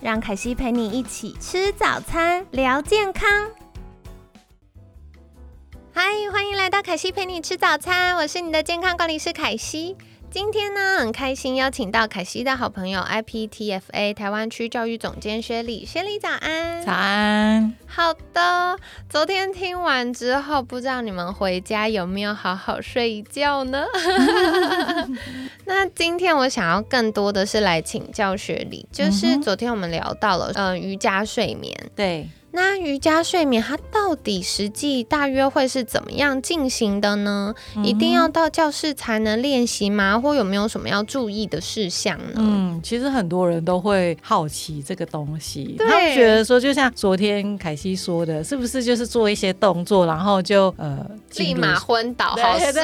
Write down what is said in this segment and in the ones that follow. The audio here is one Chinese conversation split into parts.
让凯西陪你一起吃早餐，聊健康。嗨，欢迎来到凯西陪你吃早餐，我是你的健康管理师凯西。今天呢，很开心邀请到凯西的好朋友 IPTFA 台湾区教育总监薛礼，薛礼早安。早安。好的，昨天听完之后，不知道你们回家有没有好好睡一觉呢？那今天我想要更多的是来请教薛礼，就是昨天我们聊到了，嗯，瑜伽睡眠。对。那瑜伽睡眠它到底实际大约会是怎么样进行的呢？一定要到教室才能练习吗？或有没有什么要注意的事项呢？嗯，其实很多人都会好奇这个东西，他们觉得说，就像昨天凯西说的，是不是就是做一些动作，然后就呃立马昏倒好睡？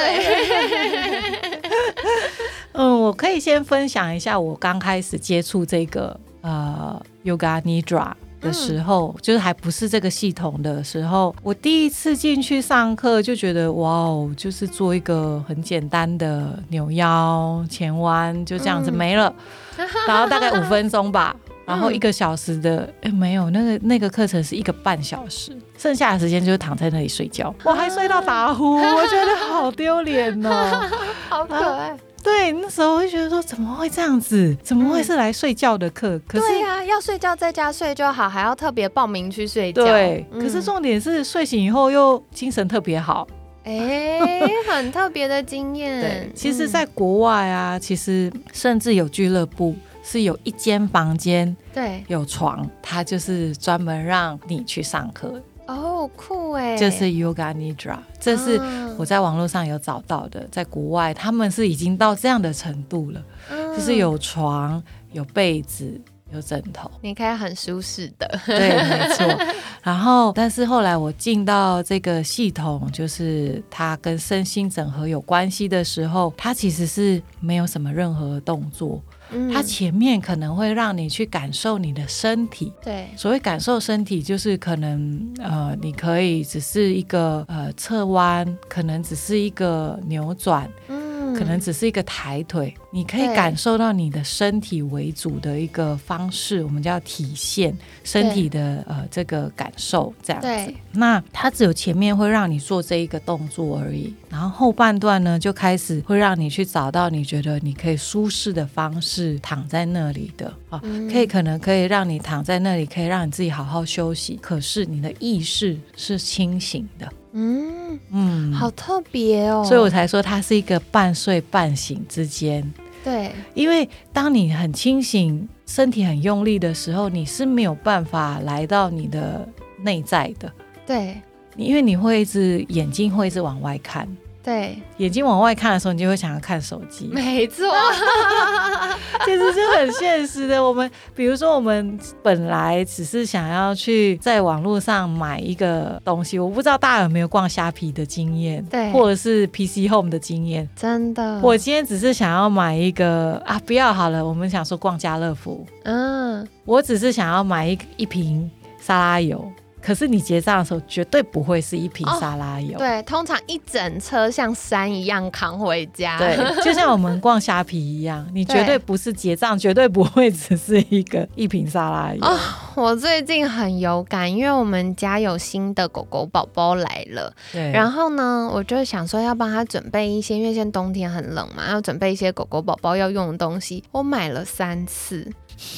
嗯，我可以先分享一下我刚开始接触这个呃 Yoga Nidra。的时候，就是还不是这个系统的时候，我第一次进去上课就觉得哇哦，就是做一个很简单的扭腰前弯，就这样子没了，然后大概五分钟吧，然后一个小时的哎没有，那个那个课程是一个半小时，剩下的时间就是躺在那里睡觉，我还睡到打呼，我觉得好丢脸哦，好可爱。对，那时候我就觉得说，怎么会这样子？怎么会是来睡觉的课？可是对呀，要睡觉在家睡就好，还要特别报名去睡觉。对，可是重点是睡醒以后又精神特别好。哎，很特别的经验。对，其实，在国外啊，其实甚至有俱乐部是有一间房间，对，有床，它就是专门让你去上课。哦，酷哎！这是 Yoga Nidra，这是我在网络上有找到的，在国外他们是已经到这样的程度了，就是有床、有被子、有枕头，你可以很舒适的。对，没错。然后，但是后来我进到这个系统，就是它跟身心整合有关系的时候，它其实是没有什么任何动作。它前面可能会让你去感受你的身体，对，所谓感受身体，就是可能呃，你可以只是一个呃侧弯，可能只是一个扭转。可能只是一个抬腿，你可以感受到你的身体为主的一个方式，我们叫体现身体的呃这个感受这样子。那它只有前面会让你做这一个动作而已，然后后半段呢就开始会让你去找到你觉得你可以舒适的方式躺在那里的啊，可以可能可以让你躺在那里，可以让你自己好好休息，可是你的意识是清醒的。嗯嗯，好特别哦，所以我才说它是一个半睡半醒之间。对，因为当你很清醒、身体很用力的时候，你是没有办法来到你的内在的。对，因为你会一直眼睛会一直往外看。对，眼睛往外看的时候，你就会想要看手机。没错，其实是很现实的。我们比如说，我们本来只是想要去在网络上买一个东西，我不知道大家有没有逛虾皮的经验，对，或者是 PC Home 的经验。真的，我今天只是想要买一个啊，不要好了，我们想说逛家乐福。嗯，我只是想要买一一瓶沙拉油。可是你结账的时候绝对不会是一瓶沙拉油，对，通常一整车像山一样扛回家，对，就像我们逛虾皮一样，你绝对不是结账，绝对不会只是一个 一瓶沙拉油。哦，我最近很有感，因为我们家有新的狗狗宝宝来了，对，然后呢，我就想说要帮他准备一些，因为现在冬天很冷嘛，要准备一些狗狗宝宝要用的东西，我买了三次。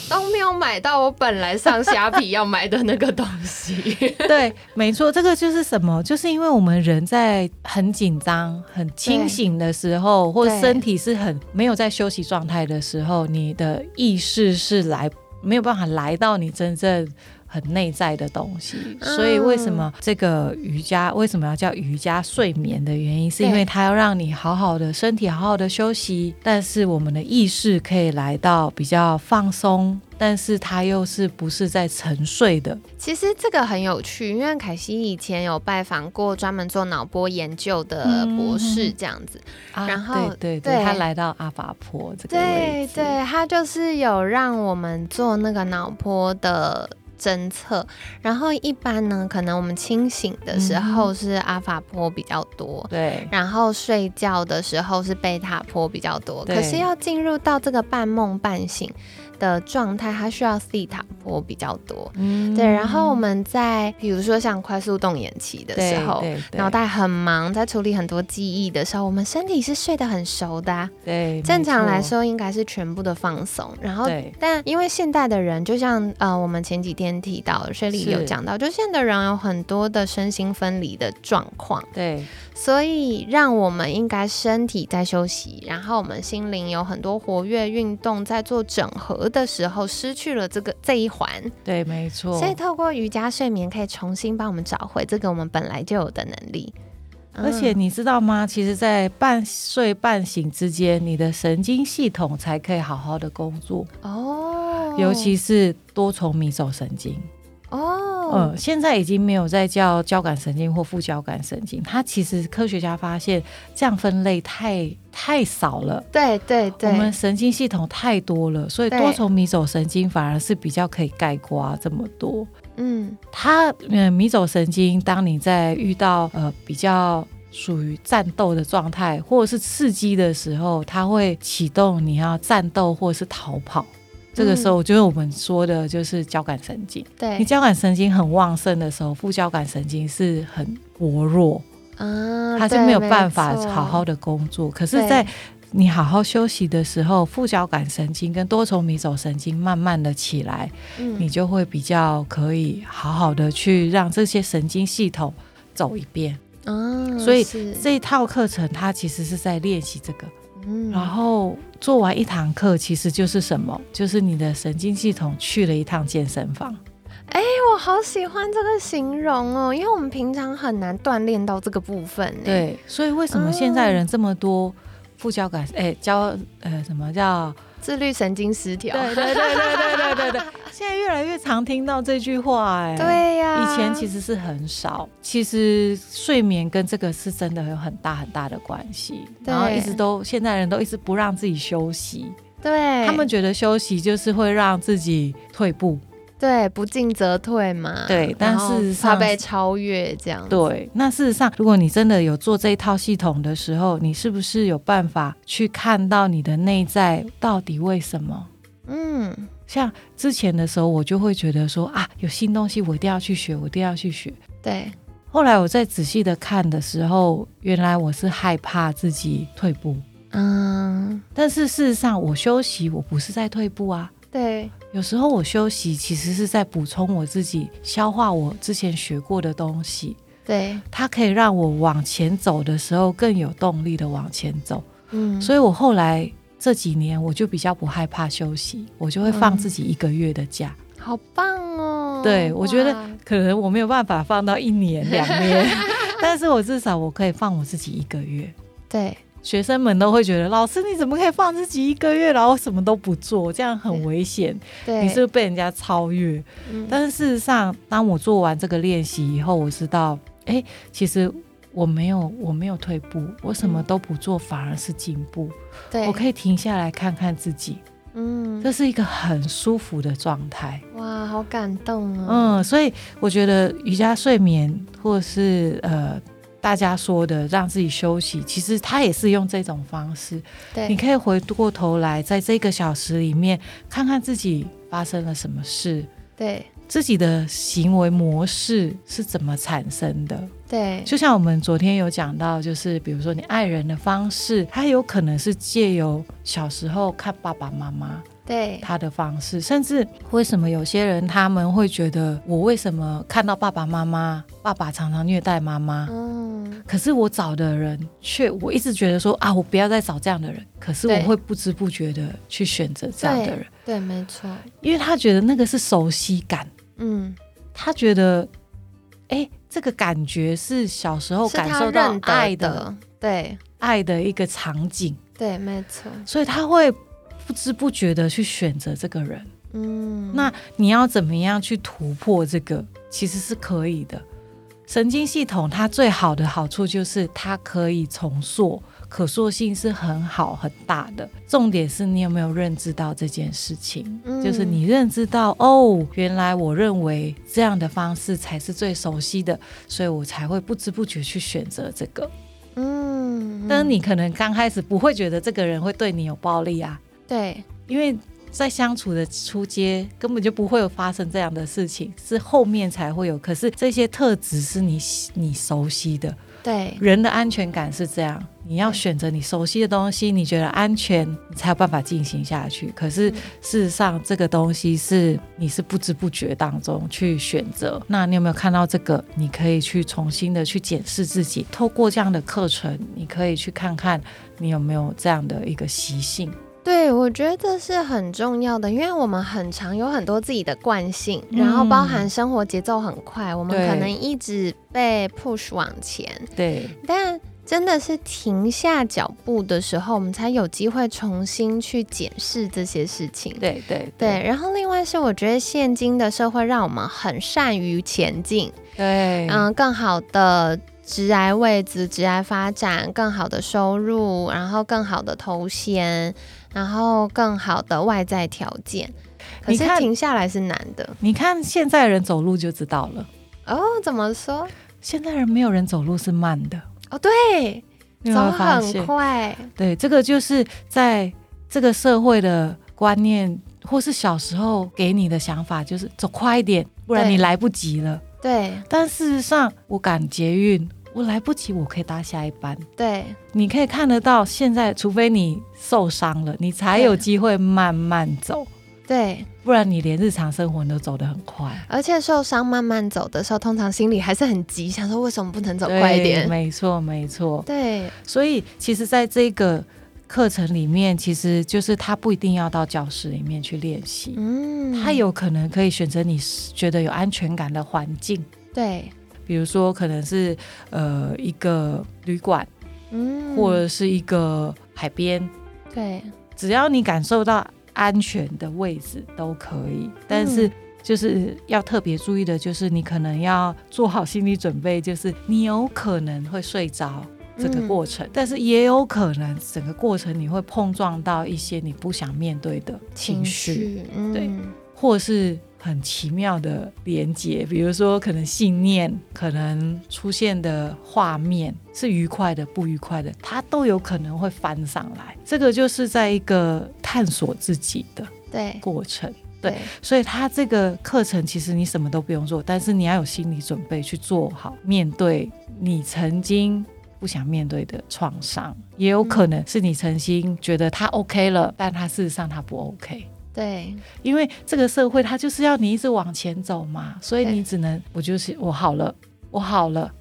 都没有买到我本来上虾皮要买的那个东西。对，没错，这个就是什么？就是因为我们人在很紧张、很清醒的时候，或身体是很没有在休息状态的时候，你的意识是来没有办法来到你真正很内在的东西。所以为什么这个瑜伽为什么要叫瑜伽睡眠的原因，是因为它要让你好好的身体好好的休息，但是我们的意识可以来到比较放松。但是它又是不是在沉睡的？其实这个很有趣，因为凯西以前有拜访过专门做脑波研究的博士，这样子。然后对对对，他来到阿法坡这个，对对，他就是有让我们做那个脑波的。侦测，然后一般呢，可能我们清醒的时候是阿法波比较多，对，然后睡觉的时候是贝塔波比较多，可是要进入到这个半梦半醒的状态，它需要西塔波比较多，嗯，对。然后我们在比如说像快速动眼期的时候，脑袋很忙，在处理很多记忆的时候，我们身体是睡得很熟的，对，正常来说应该是全部的放松，然后但因为现代的人，就像呃我们前几天。提到，水里有讲到，就现代的人有很多的身心分离的状况，对，所以让我们应该身体在休息，然后我们心灵有很多活跃运动，在做整合的时候，失去了这个这一环，对，没错。所以透过瑜伽睡眠，可以重新帮我们找回这个我们本来就有的能力。而且你知道吗？其实，在半睡半醒之间，你的神经系统才可以好好的工作哦。尤其是多重迷走神经哦。嗯，现在已经没有在叫交感神经或副交感神经。它其实科学家发现这样分类太太少了。对对对，我们神经系统太多了，所以多重迷走神经反而是比较可以概括这么多。嗯，它嗯迷走神经，当你在遇到呃比较属于战斗的状态，或者是刺激的时候，它会启动你要战斗或者是逃跑。这个时候，就是我们说的就是交感神经。对你交感神经很旺盛的时候，副交感神经是很薄弱啊，它是没有办法好好的工作。可是，在你好好休息的时候，副交感神经跟多重迷走神经慢慢的起来，你就会比较可以好好的去让这些神经系统走一遍。嗯，所以这一套课程它其实是在练习这个。嗯，然后做完一堂课，其实就是什么？就是你的神经系统去了一趟健身房。哎，我好喜欢这个形容哦，因为我们平常很难锻炼到这个部分。对，所以为什么现在人这么多？副交感哎，交呃，什么叫自律神经失调。对对对对对对对 现在越来越常听到这句话哎对呀。以前其实是很少其实睡眠跟这个是真的有很大很大的关系然后一直都现在人都一直不让自己休息对。他们觉得休息就是会让自己退步。对，不进则退嘛。对，但事实上怕被超越这样。对，那事实上，如果你真的有做这一套系统的时候，你是不是有办法去看到你的内在到底为什么？嗯，像之前的时候，我就会觉得说啊，有新东西，我一定要去学，我一定要去学。对。后来我在仔细的看的时候，原来我是害怕自己退步。嗯。但是事实上，我休息，我不是在退步啊。对。有时候我休息，其实是在补充我自己，消化我之前学过的东西。对，它可以让我往前走的时候更有动力的往前走。嗯，所以我后来这几年我就比较不害怕休息，我就会放自己一个月的假。好棒哦！对，我觉得可能我没有办法放到一年两年，但是我至少我可以放我自己一个月。对。学生们都会觉得，老师你怎么可以放自己一个月，然后什么都不做，这样很危险。对，你是不是被人家超越。但是事实上，当我做完这个练习以后，我知道，哎，其实我没有，我没有退步，我什么都不做，反而是进步。对，我可以停下来看看自己。嗯，这是一个很舒服的状态。哇，好感动啊！嗯，所以我觉得瑜伽睡眠，或者是呃。大家说的让自己休息，其实他也是用这种方式。对，你可以回过头来，在这个小时里面看看自己发生了什么事，对自己的行为模式是怎么产生的。对，就像我们昨天有讲到，就是比如说你爱人的方式，他有可能是借由小时候看爸爸妈妈。对。他的方式，甚至为什么有些人他们会觉得我为什么看到爸爸妈妈，爸爸常常虐待妈妈，嗯，可是我找的人却我一直觉得说啊，我不要再找这样的人，可是我会不知不觉的去选择这样的人，对，没错，因为他觉得那个是熟悉感，嗯，他觉得，哎，这个感觉是小时候感受到爱的，对，爱的一个场景，对，没错。所以他会不知不觉的去选择这个人。嗯，那你要怎么样去突破这个？其实是可以的。神经系统它最好的好处就是它可以重塑。可塑性是很好很大的，重点是你有没有认知到这件事情？就是你认知到哦，原来我认为这样的方式才是最熟悉的，所以我才会不知不觉去选择这个。嗯，但你可能刚开始不会觉得这个人会对你有暴力啊？对，因为在相处的初阶根本就不会有发生这样的事情，是后面才会有。可是这些特质是你你熟悉的。对，人的安全感是这样，你要选择你熟悉的东西，你觉得安全，你才有办法进行下去。可是事实上，这个东西是你是不知不觉当中去选择。那你有没有看到这个？你可以去重新的去检视自己，透过这样的课程，你可以去看看你有没有这样的一个习性。对，我觉得这是很重要的，因为我们很常有很多自己的惯性，然后包含生活节奏很快，我们可能一直被 push 往前。对，但真的是停下脚步的时候，我们才有机会重新去检视这些事情。对对对。然后另外是，我觉得现今的社会让我们很善于前进。对，嗯，更好的职癌位置、职癌发展、更好的收入，然后更好的头衔。然后更好的外在条件，可是停下来是难的。你看现在人走路就知道了哦。怎么说？现在人没有人走路是慢的哦。对，走很快。对，这个就是在这个社会的观念，或是小时候给你的想法，就是走快一点，不然你来不及了。对。但事实上，我赶捷运。我来不及，我可以搭下一班。对，你可以看得到，现在除非你受伤了，你才有机会慢慢走。对，不然你连日常生活都走得很快。而且受伤慢慢走的时候，通常心里还是很急，想说为什么不能走快一点？没错，没错。对，所以其实在这个课程里面，其实就是他不一定要到教室里面去练习，嗯，他有可能可以选择你觉得有安全感的环境。对。比如说，可能是呃一个旅馆，嗯，或者是一个海边，对，只要你感受到安全的位置都可以。但是就是要特别注意的，就是你可能要做好心理准备，就是你有可能会睡着这个过程，但是也有可能整个过程你会碰撞到一些你不想面对的情绪，对，或是。很奇妙的连接，比如说可能信念，可能出现的画面是愉快的、不愉快的，它都有可能会翻上来。这个就是在一个探索自己的对过程，对。所以他这个课程其实你什么都不用做，但是你要有心理准备去做好面对你曾经不想面对的创伤，也有可能是你曾经觉得他 OK 了，但他事实上他不 OK。对，因为这个社会它就是要你一直往前走嘛，所以你只能我就是我好了，我好了，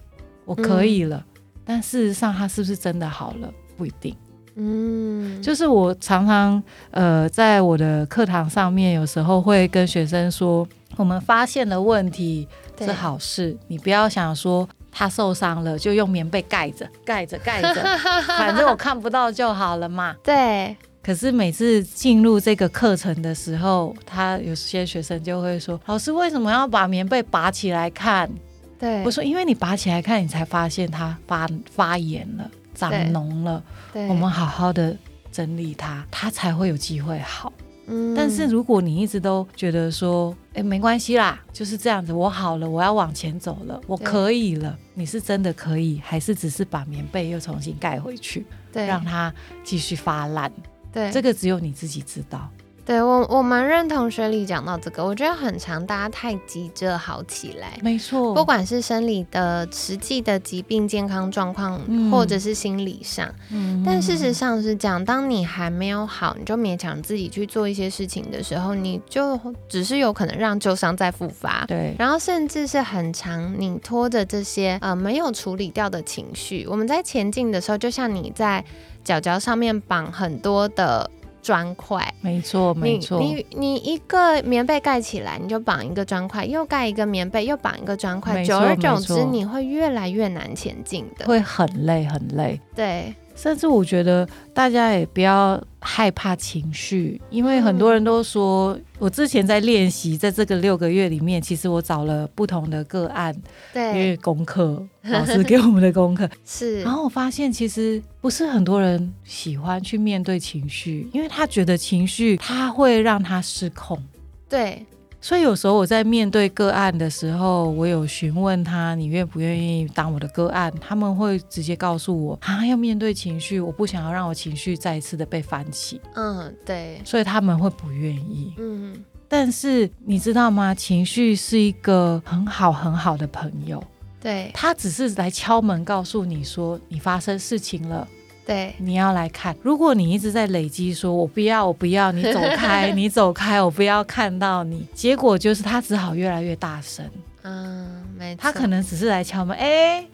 我可以了。但事实上，他是不是真的好了，不一定。嗯，就是我常常呃，在我的课堂上面，有时候会跟学生说，我们发现了问题是好事，你不要想说他受伤了就用棉被盖着，盖着盖着，反正我看不到就好了嘛。对。可是每次进入这个课程的时候，他有些学生就会说：“老师为什么要把棉被拔起来看？”对，我说：“因为你拔起来看，你才发现它发发炎了、长脓了。我们好好的整理它，它才会有机会好。嗯，但是如果你一直都觉得说：‘哎，没关系啦，就是这样子，我好了，我要往前走了，我可以了。’你是真的可以，还是只是把棉被又重新盖回去，对，让它继续发烂？”对，这个只有你自己知道。对我，我蛮认同学里讲到这个，我觉得很长，大家太急着好起来。没错，不管是生理的实际的疾病健康状况，或者是心理上，嗯，但事实上是讲，当你还没有好，你就勉强自己去做一些事情的时候，你就只是有可能让旧伤再复发。对，然后甚至是很长，你拖着这些呃没有处理掉的情绪，我们在前进的时候，就像你在脚脚上面绑很多的。砖块。没错，没错。你你你一个棉被盖起来，你就绑一个砖块，又盖一个棉被，又绑一个砖块，久而久之，你会越来越难前进的，会很累很累。对。甚至我觉得大家也不要害怕情绪，因为很多人都说，我之前在练习，在这个六个月里面，其实我找了不同的个案，对，因为功课老师给我们的功课。是，然后我发现其实不是很多人喜欢去面对情绪，因为他觉得情绪他会让他失控，对。所以有时候我在面对个案的时候，我有询问他，你愿不愿意当我的个案？他们会直接告诉我，啊，要面对情绪，我不想要让我情绪再一次的被翻起。嗯，对。所以他们会不愿意。嗯。但是你知道吗？情绪是一个很好很好的朋友。对。他只是来敲门，告诉你说你发生事情了。对，你要来看。如果你一直在累积，说我不要，我不要，你走开，你走开，我不要看到你。结果就是他只好越来越大声。嗯，没错。他可能只是来敲门，哎，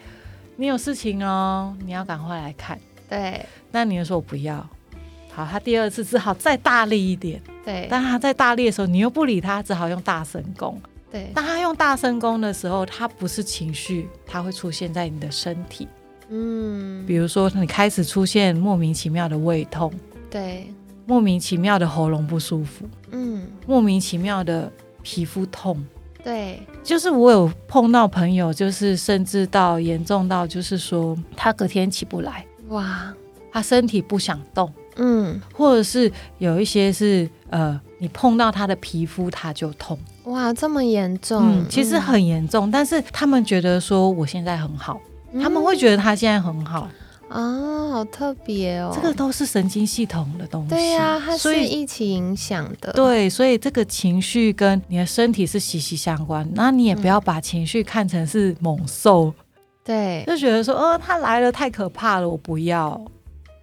你有事情哦，你要赶快来看。对。那你又说我不要。好，他第二次只好再大力一点。对。但他在大力的时候，你又不理他，只好用大声功。对。当他用大声功的时候，他不是情绪，他会出现在你的身体。嗯，比如说你开始出现莫名其妙的胃痛，对，莫名其妙的喉咙不舒服，嗯，莫名其妙的皮肤痛，对，就是我有碰到朋友，就是甚至到严重到就是说他隔天起不来，哇，他身体不想动，嗯，或者是有一些是呃，你碰到他的皮肤他就痛，哇，这么严重，其实很严重，但是他们觉得说我现在很好。他们会觉得他现在很好啊，好特别哦。这个都是神经系统的东西，对呀，它是一起影响的。对，所以这个情绪跟你的身体是息息相关。那你也不要把情绪看成是猛兽，对，就觉得说，呃，他来了太可怕了，我不要，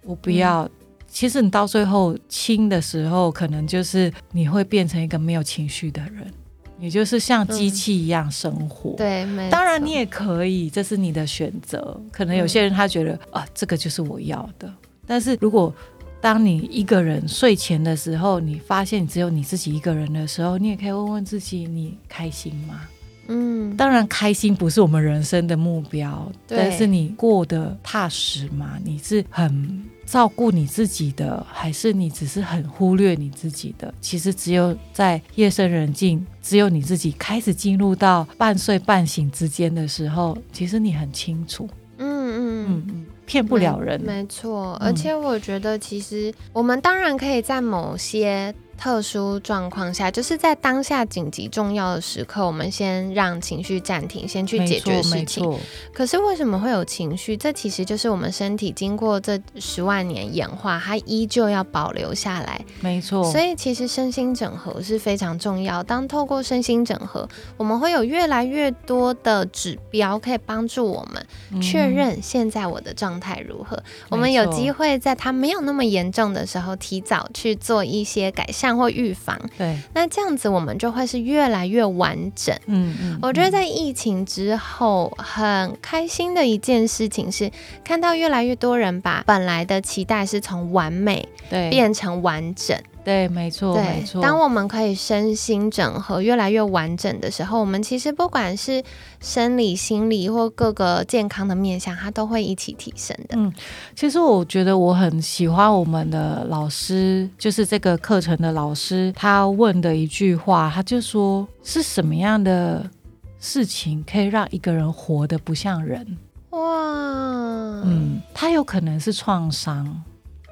我不要。其实你到最后轻的时候，可能就是你会变成一个没有情绪的人。也就是像机器一样生活，对，当然你也可以，这是你的选择。可能有些人他觉得啊，这个就是我要的。但是如果当你一个人睡前的时候，你发现只有你自己一个人的时候，你也可以问问自己，你开心吗？嗯，当然开心不是我们人生的目标，但是你过得踏实嘛？你是很。照顾你自己的，还是你只是很忽略你自己的？其实只有在夜深人静，只有你自己开始进入到半睡半醒之间的时候，其实你很清楚。嗯嗯嗯嗯，骗不了人，没错。而且我觉得，其实我们当然可以在某些。特殊状况下，就是在当下紧急重要的时刻，我们先让情绪暂停，先去解决事情。可是为什么会有情绪？这其实就是我们身体经过这十万年演化，它依旧要保留下来。没错。所以其实身心整合是非常重要。当透过身心整合，我们会有越来越多的指标可以帮助我们确认现在我的状态如何。我们有机会在它没有那么严重的时候，提早去做一些改善。或预防，对，那这样子我们就会是越来越完整。嗯嗯，我觉得在疫情之后，很开心的一件事情是，看到越来越多人把本来的期待是从完美对变成完整。对，没错，没错。当我们可以身心整合越来越完整的时候，我们其实不管是生理、心理或各个健康的面向，它都会一起提升的。嗯，其实我觉得我很喜欢我们的老师，就是这个课程的老师，他问的一句话，他就说：是什么样的事情可以让一个人活得不像人？哇，嗯，他有可能是创伤。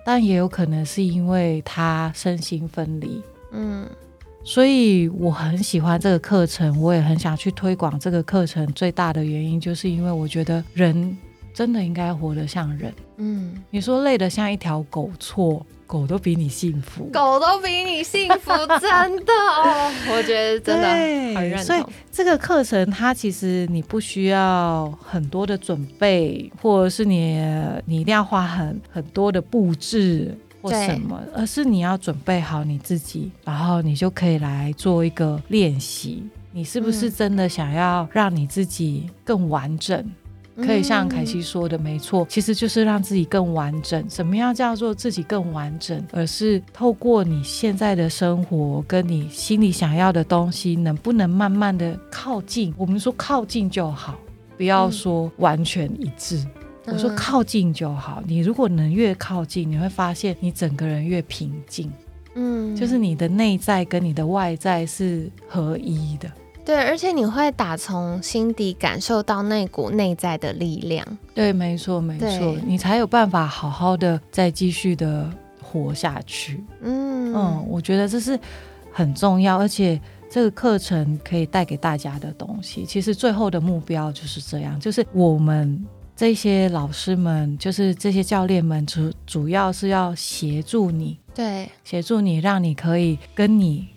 但也有可能是因为他身心分离，嗯，所以我很喜欢这个课程，我也很想去推广这个课程。最大的原因就是因为我觉得人真的应该活得像人，嗯，你说累得像一条狗错。狗都比你幸福，狗都比你幸福，真的哦，我觉得真的很认同。所以这个课程，它其实你不需要很多的准备，或者是你你一定要花很很多的布置或什么，而是你要准备好你自己，然后你就可以来做一个练习。你是不是真的想要让你自己更完整？可以像凯西说的，没错，其实就是让自己更完整。什么样叫做自己更完整？而是透过你现在的生活，跟你心里想要的东西，能不能慢慢的靠近？我们说靠近就好，不要说完全一致。我说靠近就好。你如果能越靠近，你会发现你整个人越平静。嗯，就是你的内在跟你的外在是合一的，对，而且你会打从心底感受到那股内在的力量，对，没错，没错，你才有办法好好的再继续的活下去。嗯嗯，我觉得这是很重要，而且这个课程可以带给大家的东西，其实最后的目标就是这样，就是我们。这些老师们，就是这些教练们，主主要是要协助你，对，协助你，让你可以跟你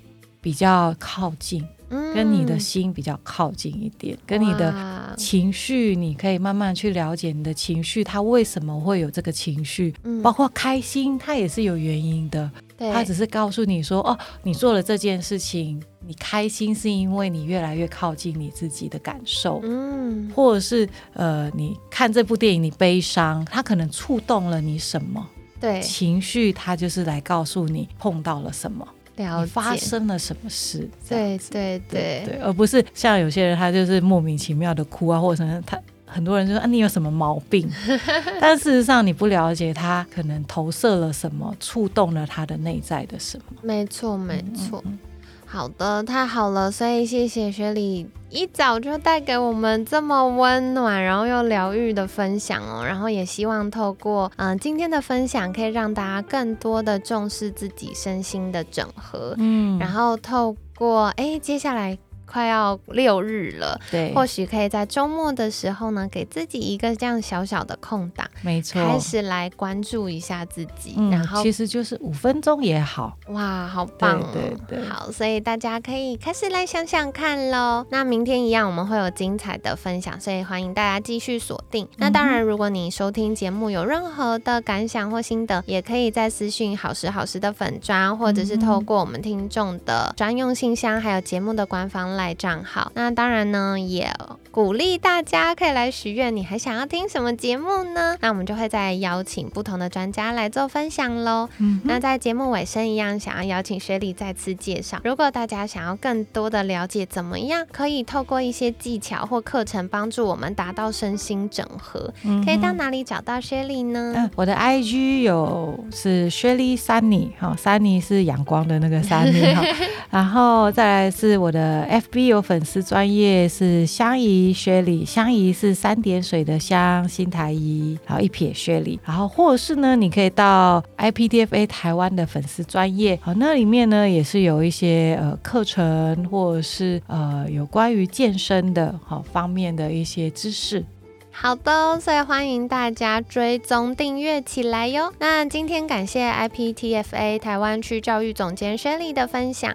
比较靠近，跟你的心比较靠近一点，跟你的情绪，你可以慢慢去了解你的情绪，它为什么会有这个情绪，包括开心，它也是有原因的，他只是告诉你说，哦，你做了这件事情。你开心是因为你越来越靠近你自己的感受，嗯，或者是呃，你看这部电影你悲伤，它可能触动了你什么？对，情绪它就是来告诉你碰到了什么，了发生了什么事？对对对对，而不是像有些人他就是莫名其妙的哭啊，或者什么，他很多人就说啊你有什么毛病？但事实上你不了解他可能投射了什么，触动了他的内在的什么？没错没错。好的，太好了，所以谢谢雪里一早就带给我们这么温暖，然后又疗愈的分享哦，然后也希望透过嗯今天的分享，可以让大家更多的重视自己身心的整合，嗯，然后透过哎接下来。快要六日了，对，或许可以在周末的时候呢，给自己一个这样小小的空档，没错，开始来关注一下自己，然后其实就是五分钟也好，哇，好棒，对对，好，所以大家可以开始来想想看喽。那明天一样，我们会有精彩的分享，所以欢迎大家继续锁定。那当然，如果你收听节目有任何的感想或心得，也可以在私讯好时好时的粉砖，或者是透过我们听众的专用信箱，还有节目的官方来。账号，那当然呢，也鼓励大家可以来许愿。你还想要听什么节目呢？那我们就会再邀请不同的专家来做分享喽。嗯，那在节目尾声一样，想要邀请雪莉再次介绍。如果大家想要更多的了解，怎么样可以透过一些技巧或课程帮助我们达到身心整合，可以到哪里找到雪莉呢？嗯，我的 IG 有是雪莉 Sunny，哈，Sunny 是阳光的那个 Sunny 哈，然后再来是我的 FB 有。粉丝专业是香怡薛里，香怡是三点水的香，新台一，然后一撇薛里，然后或者是呢，你可以到 IPTFA 台湾的粉丝专业，好，那里面呢也是有一些呃课程，或者是呃有关于健身的好方面的一些知识。好的，所以欢迎大家追踪订阅起来哟。那今天感谢 IPTFA 台湾区教育总监薛丽的分享。